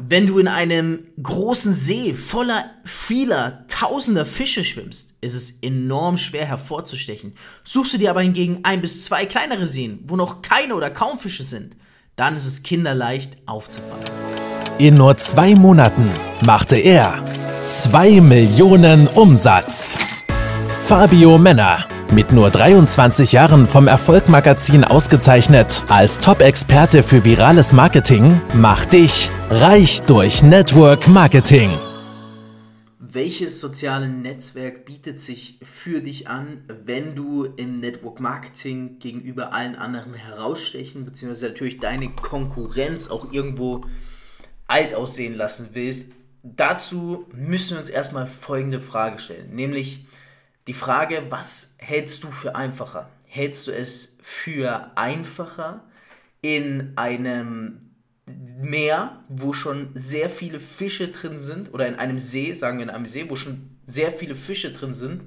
Wenn du in einem großen See voller vieler tausender Fische schwimmst, ist es enorm schwer hervorzustechen. Suchst du dir aber hingegen ein bis zwei kleinere Seen, wo noch keine oder kaum Fische sind, dann ist es kinderleicht aufzufallen. In nur zwei Monaten machte er 2 Millionen Umsatz. Fabio Männer mit nur 23 Jahren vom Erfolgmagazin ausgezeichnet als Top-Experte für virales Marketing, macht dich reich durch Network Marketing. Welches soziale Netzwerk bietet sich für dich an, wenn du im Network Marketing gegenüber allen anderen herausstechen, beziehungsweise natürlich deine Konkurrenz auch irgendwo alt aussehen lassen willst? Dazu müssen wir uns erstmal folgende Frage stellen, nämlich die Frage, was hältst du für einfacher? Hältst du es für einfacher in einem Meer, wo schon sehr viele Fische drin sind, oder in einem See, sagen wir in einem See, wo schon sehr viele Fische drin sind,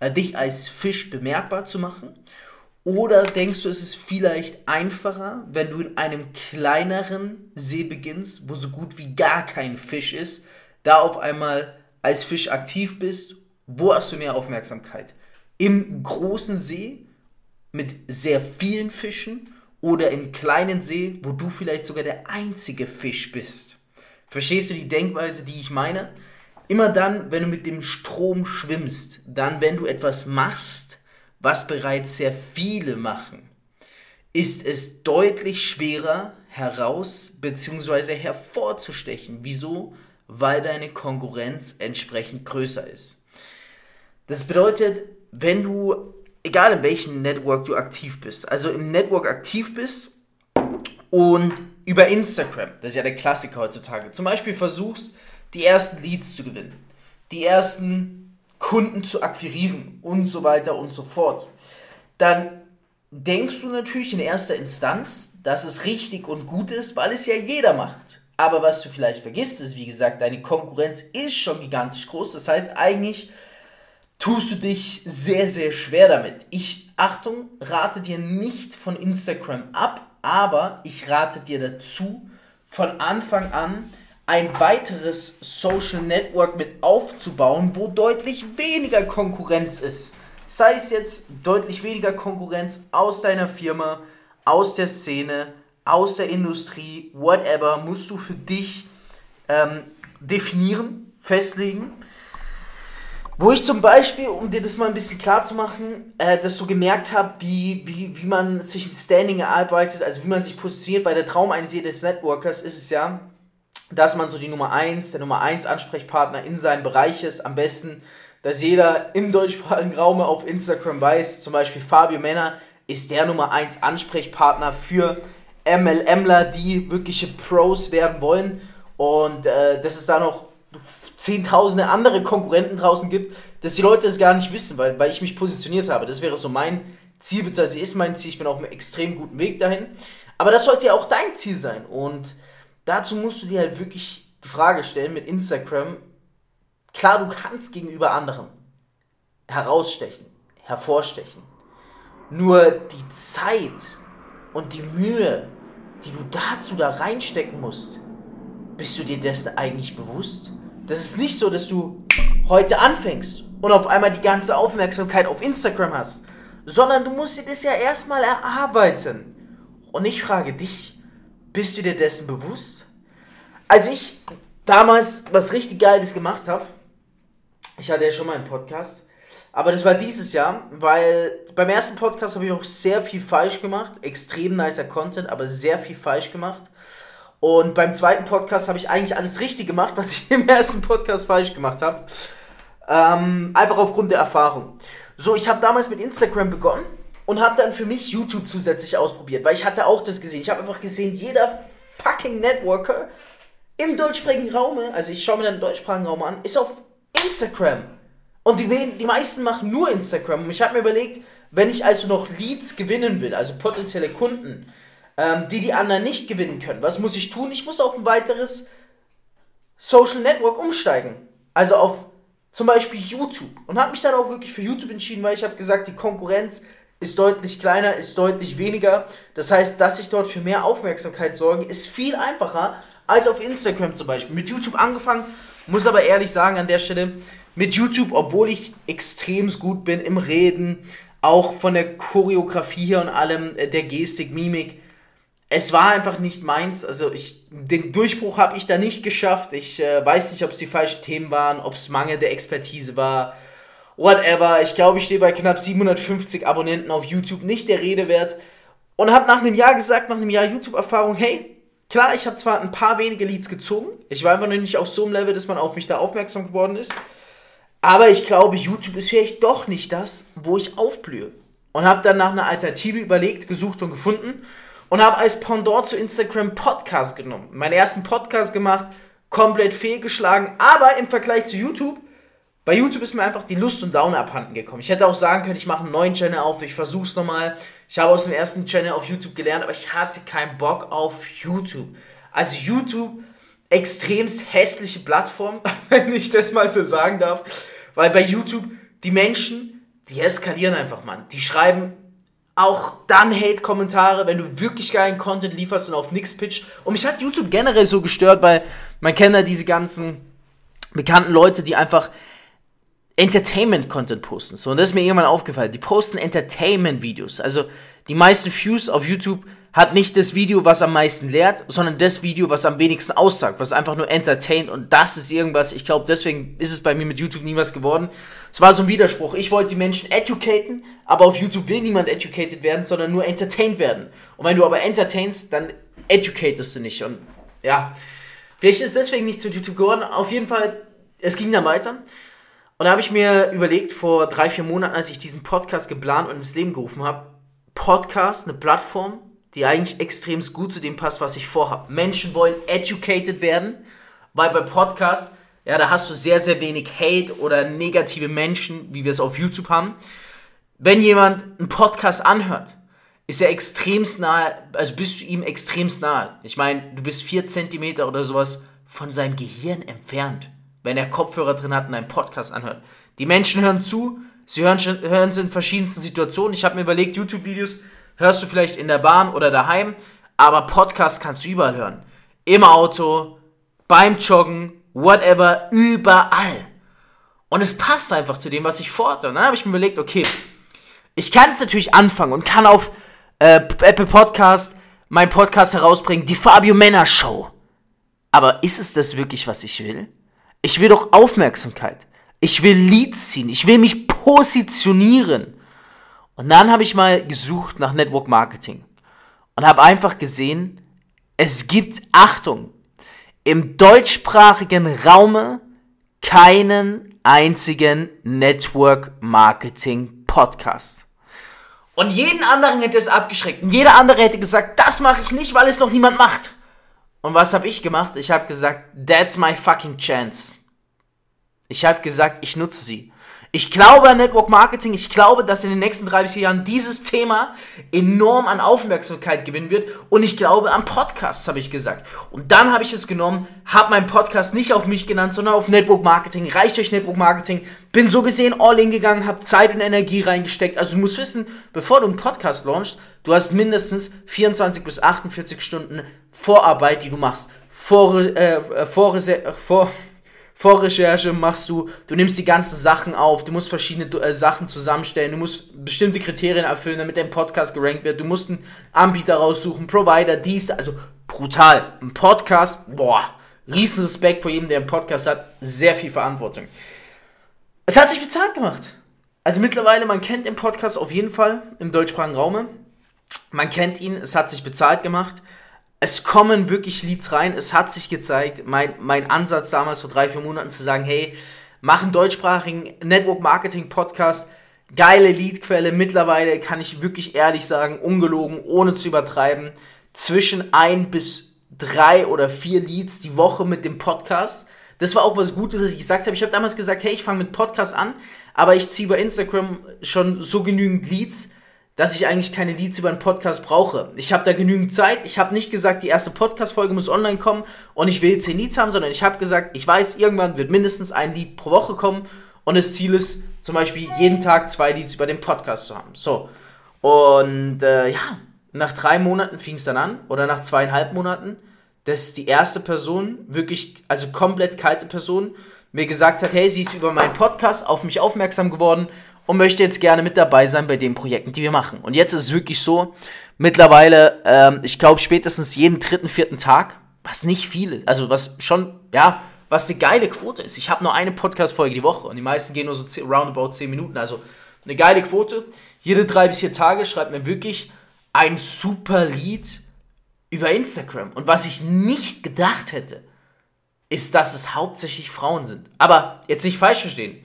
äh, dich als Fisch bemerkbar zu machen? Oder denkst du, es ist vielleicht einfacher, wenn du in einem kleineren See beginnst, wo so gut wie gar kein Fisch ist, da auf einmal als Fisch aktiv bist wo hast du mehr Aufmerksamkeit? Im großen See mit sehr vielen Fischen oder im kleinen See, wo du vielleicht sogar der einzige Fisch bist? Verstehst du die Denkweise, die ich meine? Immer dann, wenn du mit dem Strom schwimmst, dann, wenn du etwas machst, was bereits sehr viele machen, ist es deutlich schwerer heraus bzw. hervorzustechen. Wieso? Weil deine Konkurrenz entsprechend größer ist. Das bedeutet, wenn du, egal in welchem Network du aktiv bist, also im Network aktiv bist und über Instagram, das ist ja der Klassiker heutzutage, zum Beispiel versuchst, die ersten Leads zu gewinnen, die ersten Kunden zu akquirieren und so weiter und so fort, dann denkst du natürlich in erster Instanz, dass es richtig und gut ist, weil es ja jeder macht. Aber was du vielleicht vergisst, ist, wie gesagt, deine Konkurrenz ist schon gigantisch groß. Das heißt, eigentlich tust du dich sehr, sehr schwer damit. Ich, Achtung, rate dir nicht von Instagram ab, aber ich rate dir dazu, von Anfang an ein weiteres Social Network mit aufzubauen, wo deutlich weniger Konkurrenz ist. Sei es jetzt deutlich weniger Konkurrenz aus deiner Firma, aus der Szene, aus der Industrie, whatever, musst du für dich ähm, definieren, festlegen. Wo ich zum Beispiel, um dir das mal ein bisschen klar zu machen, äh, dass du gemerkt habe, wie, wie, wie man sich ein Standing erarbeitet, also wie man sich positioniert. Bei der Traum eines jedes Networkers ist es ja, dass man so die Nummer 1, der Nummer 1 Ansprechpartner in seinem Bereich ist. Am besten, dass jeder im deutschsprachigen Raum auf Instagram weiß, zum Beispiel Fabio Männer ist der Nummer 1 Ansprechpartner für MLMler, die wirkliche Pros werden wollen. Und äh, dass es da noch zehntausende andere Konkurrenten draußen gibt, dass die Leute das gar nicht wissen, weil, weil ich mich positioniert habe. Das wäre so mein Ziel, beziehungsweise ist mein Ziel. Ich bin auf einem extrem guten Weg dahin. Aber das sollte ja auch dein Ziel sein. Und dazu musst du dir halt wirklich die Frage stellen mit Instagram. Klar, du kannst gegenüber anderen herausstechen, hervorstechen. Nur die Zeit und die Mühe, die du dazu da reinstecken musst, bist du dir dessen eigentlich bewusst? Das ist nicht so, dass du heute anfängst und auf einmal die ganze Aufmerksamkeit auf Instagram hast, sondern du musst dir das ja erstmal erarbeiten. Und ich frage dich, bist du dir dessen bewusst? Als ich damals was richtig Geiles gemacht habe, ich hatte ja schon mal einen Podcast, aber das war dieses Jahr, weil beim ersten Podcast habe ich auch sehr viel falsch gemacht, extrem nicer Content, aber sehr viel falsch gemacht. Und beim zweiten Podcast habe ich eigentlich alles richtig gemacht, was ich im ersten Podcast falsch gemacht habe. Ähm, einfach aufgrund der Erfahrung. So, ich habe damals mit Instagram begonnen und habe dann für mich YouTube zusätzlich ausprobiert, weil ich hatte auch das gesehen. Ich habe einfach gesehen, jeder fucking Networker im deutschsprachigen Raum, also ich schaue mir den deutschsprachigen Raum an, ist auf Instagram. Und die, die meisten machen nur Instagram. Und ich habe mir überlegt, wenn ich also noch Leads gewinnen will, also potenzielle Kunden, ähm, die die anderen nicht gewinnen können. Was muss ich tun? Ich muss auf ein weiteres Social Network umsteigen. Also auf zum Beispiel YouTube. Und habe mich dann auch wirklich für YouTube entschieden, weil ich habe gesagt, die Konkurrenz ist deutlich kleiner, ist deutlich weniger. Das heißt, dass ich dort für mehr Aufmerksamkeit sorge, ist viel einfacher, als auf Instagram zum Beispiel. Mit YouTube angefangen, muss aber ehrlich sagen an der Stelle, mit YouTube, obwohl ich extrem gut bin im Reden, auch von der Choreografie her und allem, äh, der Gestik, Mimik, es war einfach nicht meins. Also ich, den Durchbruch habe ich da nicht geschafft. Ich äh, weiß nicht, ob es die falschen Themen waren, ob es Mangel der Expertise war, whatever. Ich glaube, ich stehe bei knapp 750 Abonnenten auf YouTube, nicht der Rede wert. Und habe nach einem Jahr gesagt, nach einem Jahr YouTube-Erfahrung, hey, klar, ich habe zwar ein paar wenige Leads gezogen. Ich war einfach noch nicht auf so einem Level, dass man auf mich da aufmerksam geworden ist. Aber ich glaube, YouTube ist vielleicht doch nicht das, wo ich aufblühe. Und habe dann nach einer Alternative überlegt, gesucht und gefunden und habe als Pendant zu Instagram Podcast genommen. Meinen ersten Podcast gemacht, komplett fehlgeschlagen, aber im Vergleich zu YouTube, bei YouTube ist mir einfach die Lust und Laune abhanden gekommen. Ich hätte auch sagen können, ich mache einen neuen Channel auf, ich versuche es nochmal. Ich habe aus dem ersten Channel auf YouTube gelernt, aber ich hatte keinen Bock auf YouTube. Also YouTube, extremst hässliche Plattform, wenn ich das mal so sagen darf. Weil bei YouTube, die Menschen, die eskalieren einfach, Mann. Die schreiben auch dann Hate-Kommentare, wenn du wirklich geilen Content lieferst und auf nix pitcht. Und mich hat YouTube generell so gestört, weil man kennt ja diese ganzen bekannten Leute, die einfach Entertainment-Content posten. So, und das ist mir irgendwann aufgefallen. Die posten Entertainment-Videos. Also die meisten Views auf YouTube hat nicht das Video, was am meisten lehrt, sondern das Video, was am wenigsten aussagt, was einfach nur entertaint und das ist irgendwas, ich glaube, deswegen ist es bei mir mit YouTube nie was geworden. Es war so ein Widerspruch. Ich wollte die Menschen educaten, aber auf YouTube will niemand educated werden, sondern nur entertained werden. Und wenn du aber entertainst, dann educatest du nicht und ja, vielleicht ist es deswegen nicht zu YouTube geworden. Auf jeden Fall, es ging dann weiter. Und da habe ich mir überlegt, vor drei, vier Monaten, als ich diesen Podcast geplant und ins Leben gerufen habe, Podcast, eine Plattform, die eigentlich extrem gut zu dem passt, was ich vorhabe. Menschen wollen educated werden, weil bei Podcast, ja, da hast du sehr, sehr wenig Hate oder negative Menschen, wie wir es auf YouTube haben. Wenn jemand einen Podcast anhört, ist er extremst nahe, also bist du ihm extremst nahe. Ich meine, du bist vier Zentimeter oder sowas von seinem Gehirn entfernt, wenn er Kopfhörer drin hat und einen Podcast anhört. Die Menschen hören zu, sie hören, hören es in verschiedensten Situationen. Ich habe mir überlegt, YouTube-Videos hörst du vielleicht in der Bahn oder daheim, aber Podcast kannst du überall hören. Im Auto, beim Joggen, whatever, überall. Und es passt einfach zu dem, was ich vorhatte. Und dann habe ich mir überlegt, okay, ich kann jetzt natürlich anfangen und kann auf äh, Apple Podcast mein Podcast herausbringen, die Fabio Männer Show. Aber ist es das wirklich, was ich will? Ich will doch Aufmerksamkeit. Ich will Leads ziehen. Ich will mich positionieren. Und dann habe ich mal gesucht nach Network Marketing und habe einfach gesehen, es gibt, Achtung, im deutschsprachigen Raume keinen einzigen Network Marketing Podcast. Und jeden anderen hätte es abgeschreckt. Und jeder andere hätte gesagt, das mache ich nicht, weil es noch niemand macht. Und was habe ich gemacht? Ich habe gesagt, that's my fucking chance. Ich habe gesagt, ich nutze sie. Ich glaube an Network Marketing. Ich glaube, dass in den nächsten drei bis vier Jahren dieses Thema enorm an Aufmerksamkeit gewinnen wird. Und ich glaube an Podcasts, habe ich gesagt. Und dann habe ich es genommen, habe meinen Podcast nicht auf mich genannt, sondern auf Network Marketing. Reicht euch Network Marketing. Bin so gesehen all in gegangen, habe Zeit und Energie reingesteckt. Also du musst wissen, bevor du einen Podcast launchst, du hast mindestens 24 bis 48 Stunden Vorarbeit, die du machst. Vor, äh, vor, vor Vorrecherche machst du, du nimmst die ganzen Sachen auf, du musst verschiedene äh, Sachen zusammenstellen, du musst bestimmte Kriterien erfüllen, damit dein Podcast gerankt wird, du musst einen Anbieter raussuchen, Provider, dies, also brutal. Ein Podcast, boah, riesen Respekt vor jedem, der einen Podcast hat, sehr viel Verantwortung. Es hat sich bezahlt gemacht. Also mittlerweile, man kennt den Podcast auf jeden Fall im deutschsprachigen Raume. Man kennt ihn, es hat sich bezahlt gemacht es kommen wirklich Leads rein. Es hat sich gezeigt, mein, mein Ansatz damals vor drei, vier Monaten zu sagen, hey, mach einen deutschsprachigen Network Marketing Podcast, geile Leadquelle. Mittlerweile kann ich wirklich ehrlich sagen, ungelogen, ohne zu übertreiben, zwischen ein bis drei oder vier Leads die Woche mit dem Podcast. Das war auch was Gutes, was ich gesagt habe. Ich habe damals gesagt, hey, ich fange mit Podcast an, aber ich ziehe bei Instagram schon so genügend Leads, dass ich eigentlich keine Leads über einen Podcast brauche. Ich habe da genügend Zeit. Ich habe nicht gesagt, die erste Podcast-Folge muss online kommen und ich will 10 Leads haben, sondern ich habe gesagt, ich weiß, irgendwann wird mindestens ein Lead pro Woche kommen und das Ziel ist zum Beispiel jeden Tag zwei Leads über den Podcast zu haben. So. Und äh, ja, nach drei Monaten fing es dann an oder nach zweieinhalb Monaten dass die erste Person, wirklich, also komplett kalte Person, mir gesagt hat, hey, sie ist über meinen Podcast auf mich aufmerksam geworden und möchte jetzt gerne mit dabei sein bei den Projekten, die wir machen. Und jetzt ist es wirklich so, mittlerweile, ähm, ich glaube spätestens jeden dritten, vierten Tag, was nicht viel ist, also was schon, ja, was eine geile Quote ist. Ich habe nur eine Podcast-Folge die Woche und die meisten gehen nur so roundabout 10 Minuten, also eine geile Quote. Jede drei bis vier Tage schreibt mir wirklich ein super Lied über Instagram. Und was ich nicht gedacht hätte, ist, dass es hauptsächlich Frauen sind. Aber jetzt nicht falsch verstehen.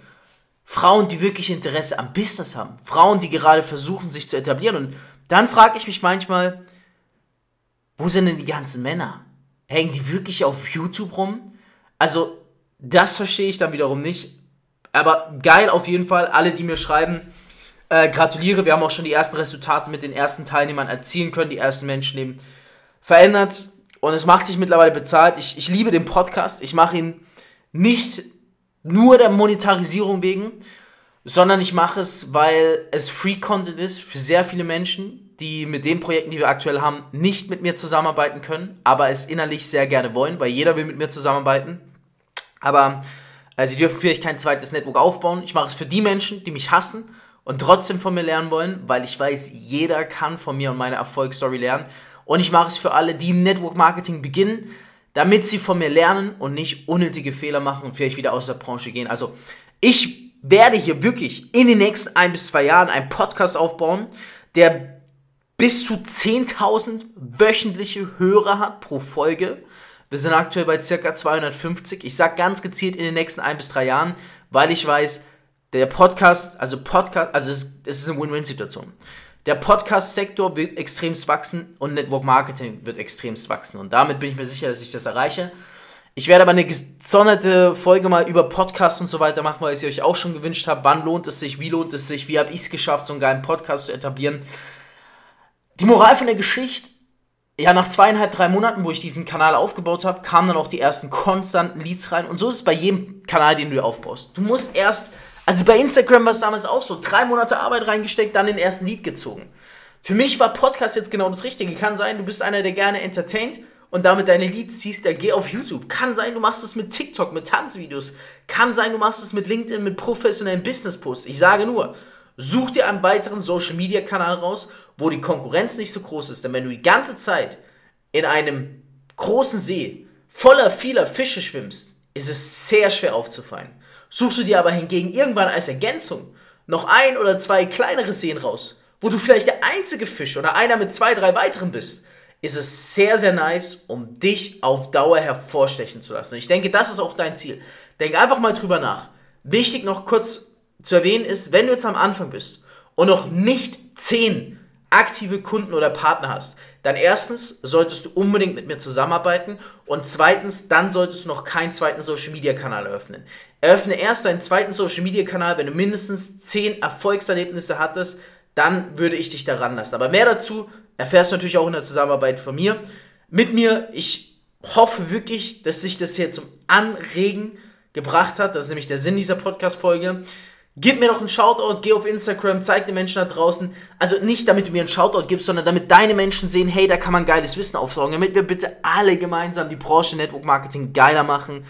Frauen, die wirklich Interesse am Business haben. Frauen, die gerade versuchen, sich zu etablieren. Und dann frage ich mich manchmal, wo sind denn die ganzen Männer? Hängen die wirklich auf YouTube rum? Also, das verstehe ich dann wiederum nicht. Aber geil auf jeden Fall. Alle, die mir schreiben, äh, gratuliere. Wir haben auch schon die ersten Resultate mit den ersten Teilnehmern erzielen können. Die ersten Menschen eben verändert und es macht sich mittlerweile bezahlt. Ich, ich liebe den Podcast. Ich mache ihn nicht nur der Monetarisierung wegen, sondern ich mache es, weil es Free Content ist für sehr viele Menschen, die mit den Projekten, die wir aktuell haben, nicht mit mir zusammenarbeiten können, aber es innerlich sehr gerne wollen, weil jeder will mit mir zusammenarbeiten. Aber äh, sie dürfen vielleicht kein zweites Network aufbauen. Ich mache es für die Menschen, die mich hassen und trotzdem von mir lernen wollen, weil ich weiß, jeder kann von mir und meiner Erfolgsstory lernen. Und ich mache es für alle, die im Network Marketing beginnen, damit sie von mir lernen und nicht unnötige Fehler machen und vielleicht wieder aus der Branche gehen. Also ich werde hier wirklich in den nächsten ein bis zwei Jahren einen Podcast aufbauen, der bis zu 10.000 wöchentliche Hörer hat pro Folge. Wir sind aktuell bei circa 250. Ich sage ganz gezielt in den nächsten ein bis drei Jahren, weil ich weiß, der Podcast, also Podcast, also es, es ist eine Win-Win-Situation. Der Podcast-Sektor wird extremst wachsen und Network Marketing wird extremst wachsen. Und damit bin ich mir sicher, dass ich das erreiche. Ich werde aber eine gesonderte Folge mal über Podcasts und so weiter machen, weil ich sie euch auch schon gewünscht habe. Wann lohnt es sich? Wie lohnt es sich? Wie habe ich es geschafft, so einen geilen Podcast zu etablieren? Die Moral von der Geschichte, ja, nach zweieinhalb, drei Monaten, wo ich diesen Kanal aufgebaut habe, kamen dann auch die ersten konstanten Leads rein. Und so ist es bei jedem Kanal, den du aufbaust. Du musst erst also bei Instagram war es damals auch so. Drei Monate Arbeit reingesteckt, dann den ersten Lied gezogen. Für mich war Podcast jetzt genau das Richtige. Kann sein, du bist einer, der gerne entertaint und damit deine Leads ziehst, der geh auf YouTube. Kann sein, du machst es mit TikTok, mit Tanzvideos. Kann sein, du machst es mit LinkedIn, mit professionellen Business-Posts. Ich sage nur, such dir einen weiteren Social-Media-Kanal raus, wo die Konkurrenz nicht so groß ist. Denn wenn du die ganze Zeit in einem großen See voller vieler Fische schwimmst, ist es sehr schwer aufzufallen. Suchst du dir aber hingegen irgendwann als Ergänzung noch ein oder zwei kleinere Seen raus, wo du vielleicht der einzige Fisch oder einer mit zwei, drei weiteren bist, ist es sehr, sehr nice, um dich auf Dauer hervorstechen zu lassen. Und ich denke, das ist auch dein Ziel. Denk einfach mal drüber nach. Wichtig noch kurz zu erwähnen ist, wenn du jetzt am Anfang bist und noch nicht zehn aktive Kunden oder Partner hast, dann erstens solltest du unbedingt mit mir zusammenarbeiten und zweitens, dann solltest du noch keinen zweiten Social Media Kanal eröffnen. Eröffne erst deinen zweiten Social Media Kanal, wenn du mindestens 10 Erfolgserlebnisse hattest, dann würde ich dich daran lassen. Aber mehr dazu erfährst du natürlich auch in der Zusammenarbeit von mir. Mit mir, ich hoffe wirklich, dass sich das hier zum Anregen gebracht hat. Das ist nämlich der Sinn dieser Podcast-Folge. Gib mir doch einen Shoutout, geh auf Instagram, zeig den Menschen da draußen. Also nicht, damit du mir einen Shoutout gibst, sondern damit deine Menschen sehen, hey, da kann man geiles Wissen aufsaugen. Damit wir bitte alle gemeinsam die Branche Network Marketing geiler machen.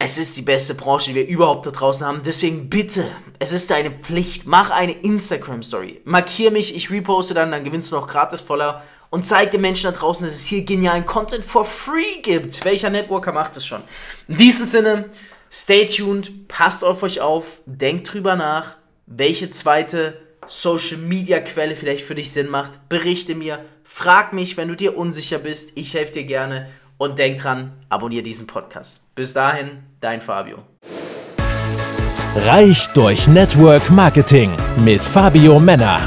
Es ist die beste Branche, die wir überhaupt da draußen haben. Deswegen bitte, es ist deine Pflicht, mach eine Instagram-Story. Markier mich, ich reposte dann, dann gewinnst du noch gratis voller und zeig den Menschen da draußen, dass es hier genialen Content for free gibt. Welcher Networker macht es schon? In diesem Sinne, stay tuned, passt auf euch auf, denkt drüber nach, welche zweite Social Media Quelle vielleicht für dich Sinn macht. Berichte mir, frag mich, wenn du dir unsicher bist. Ich helfe dir gerne und denk dran, abonniere diesen Podcast. Bis dahin, dein Fabio. Reich durch Network Marketing mit Fabio Männer.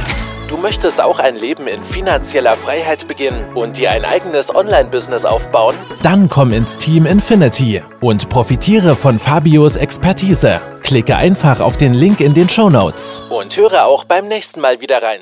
Du möchtest auch ein Leben in finanzieller Freiheit beginnen und dir ein eigenes Online-Business aufbauen? Dann komm ins Team Infinity und profitiere von Fabios Expertise. Klicke einfach auf den Link in den Show Notes und höre auch beim nächsten Mal wieder rein.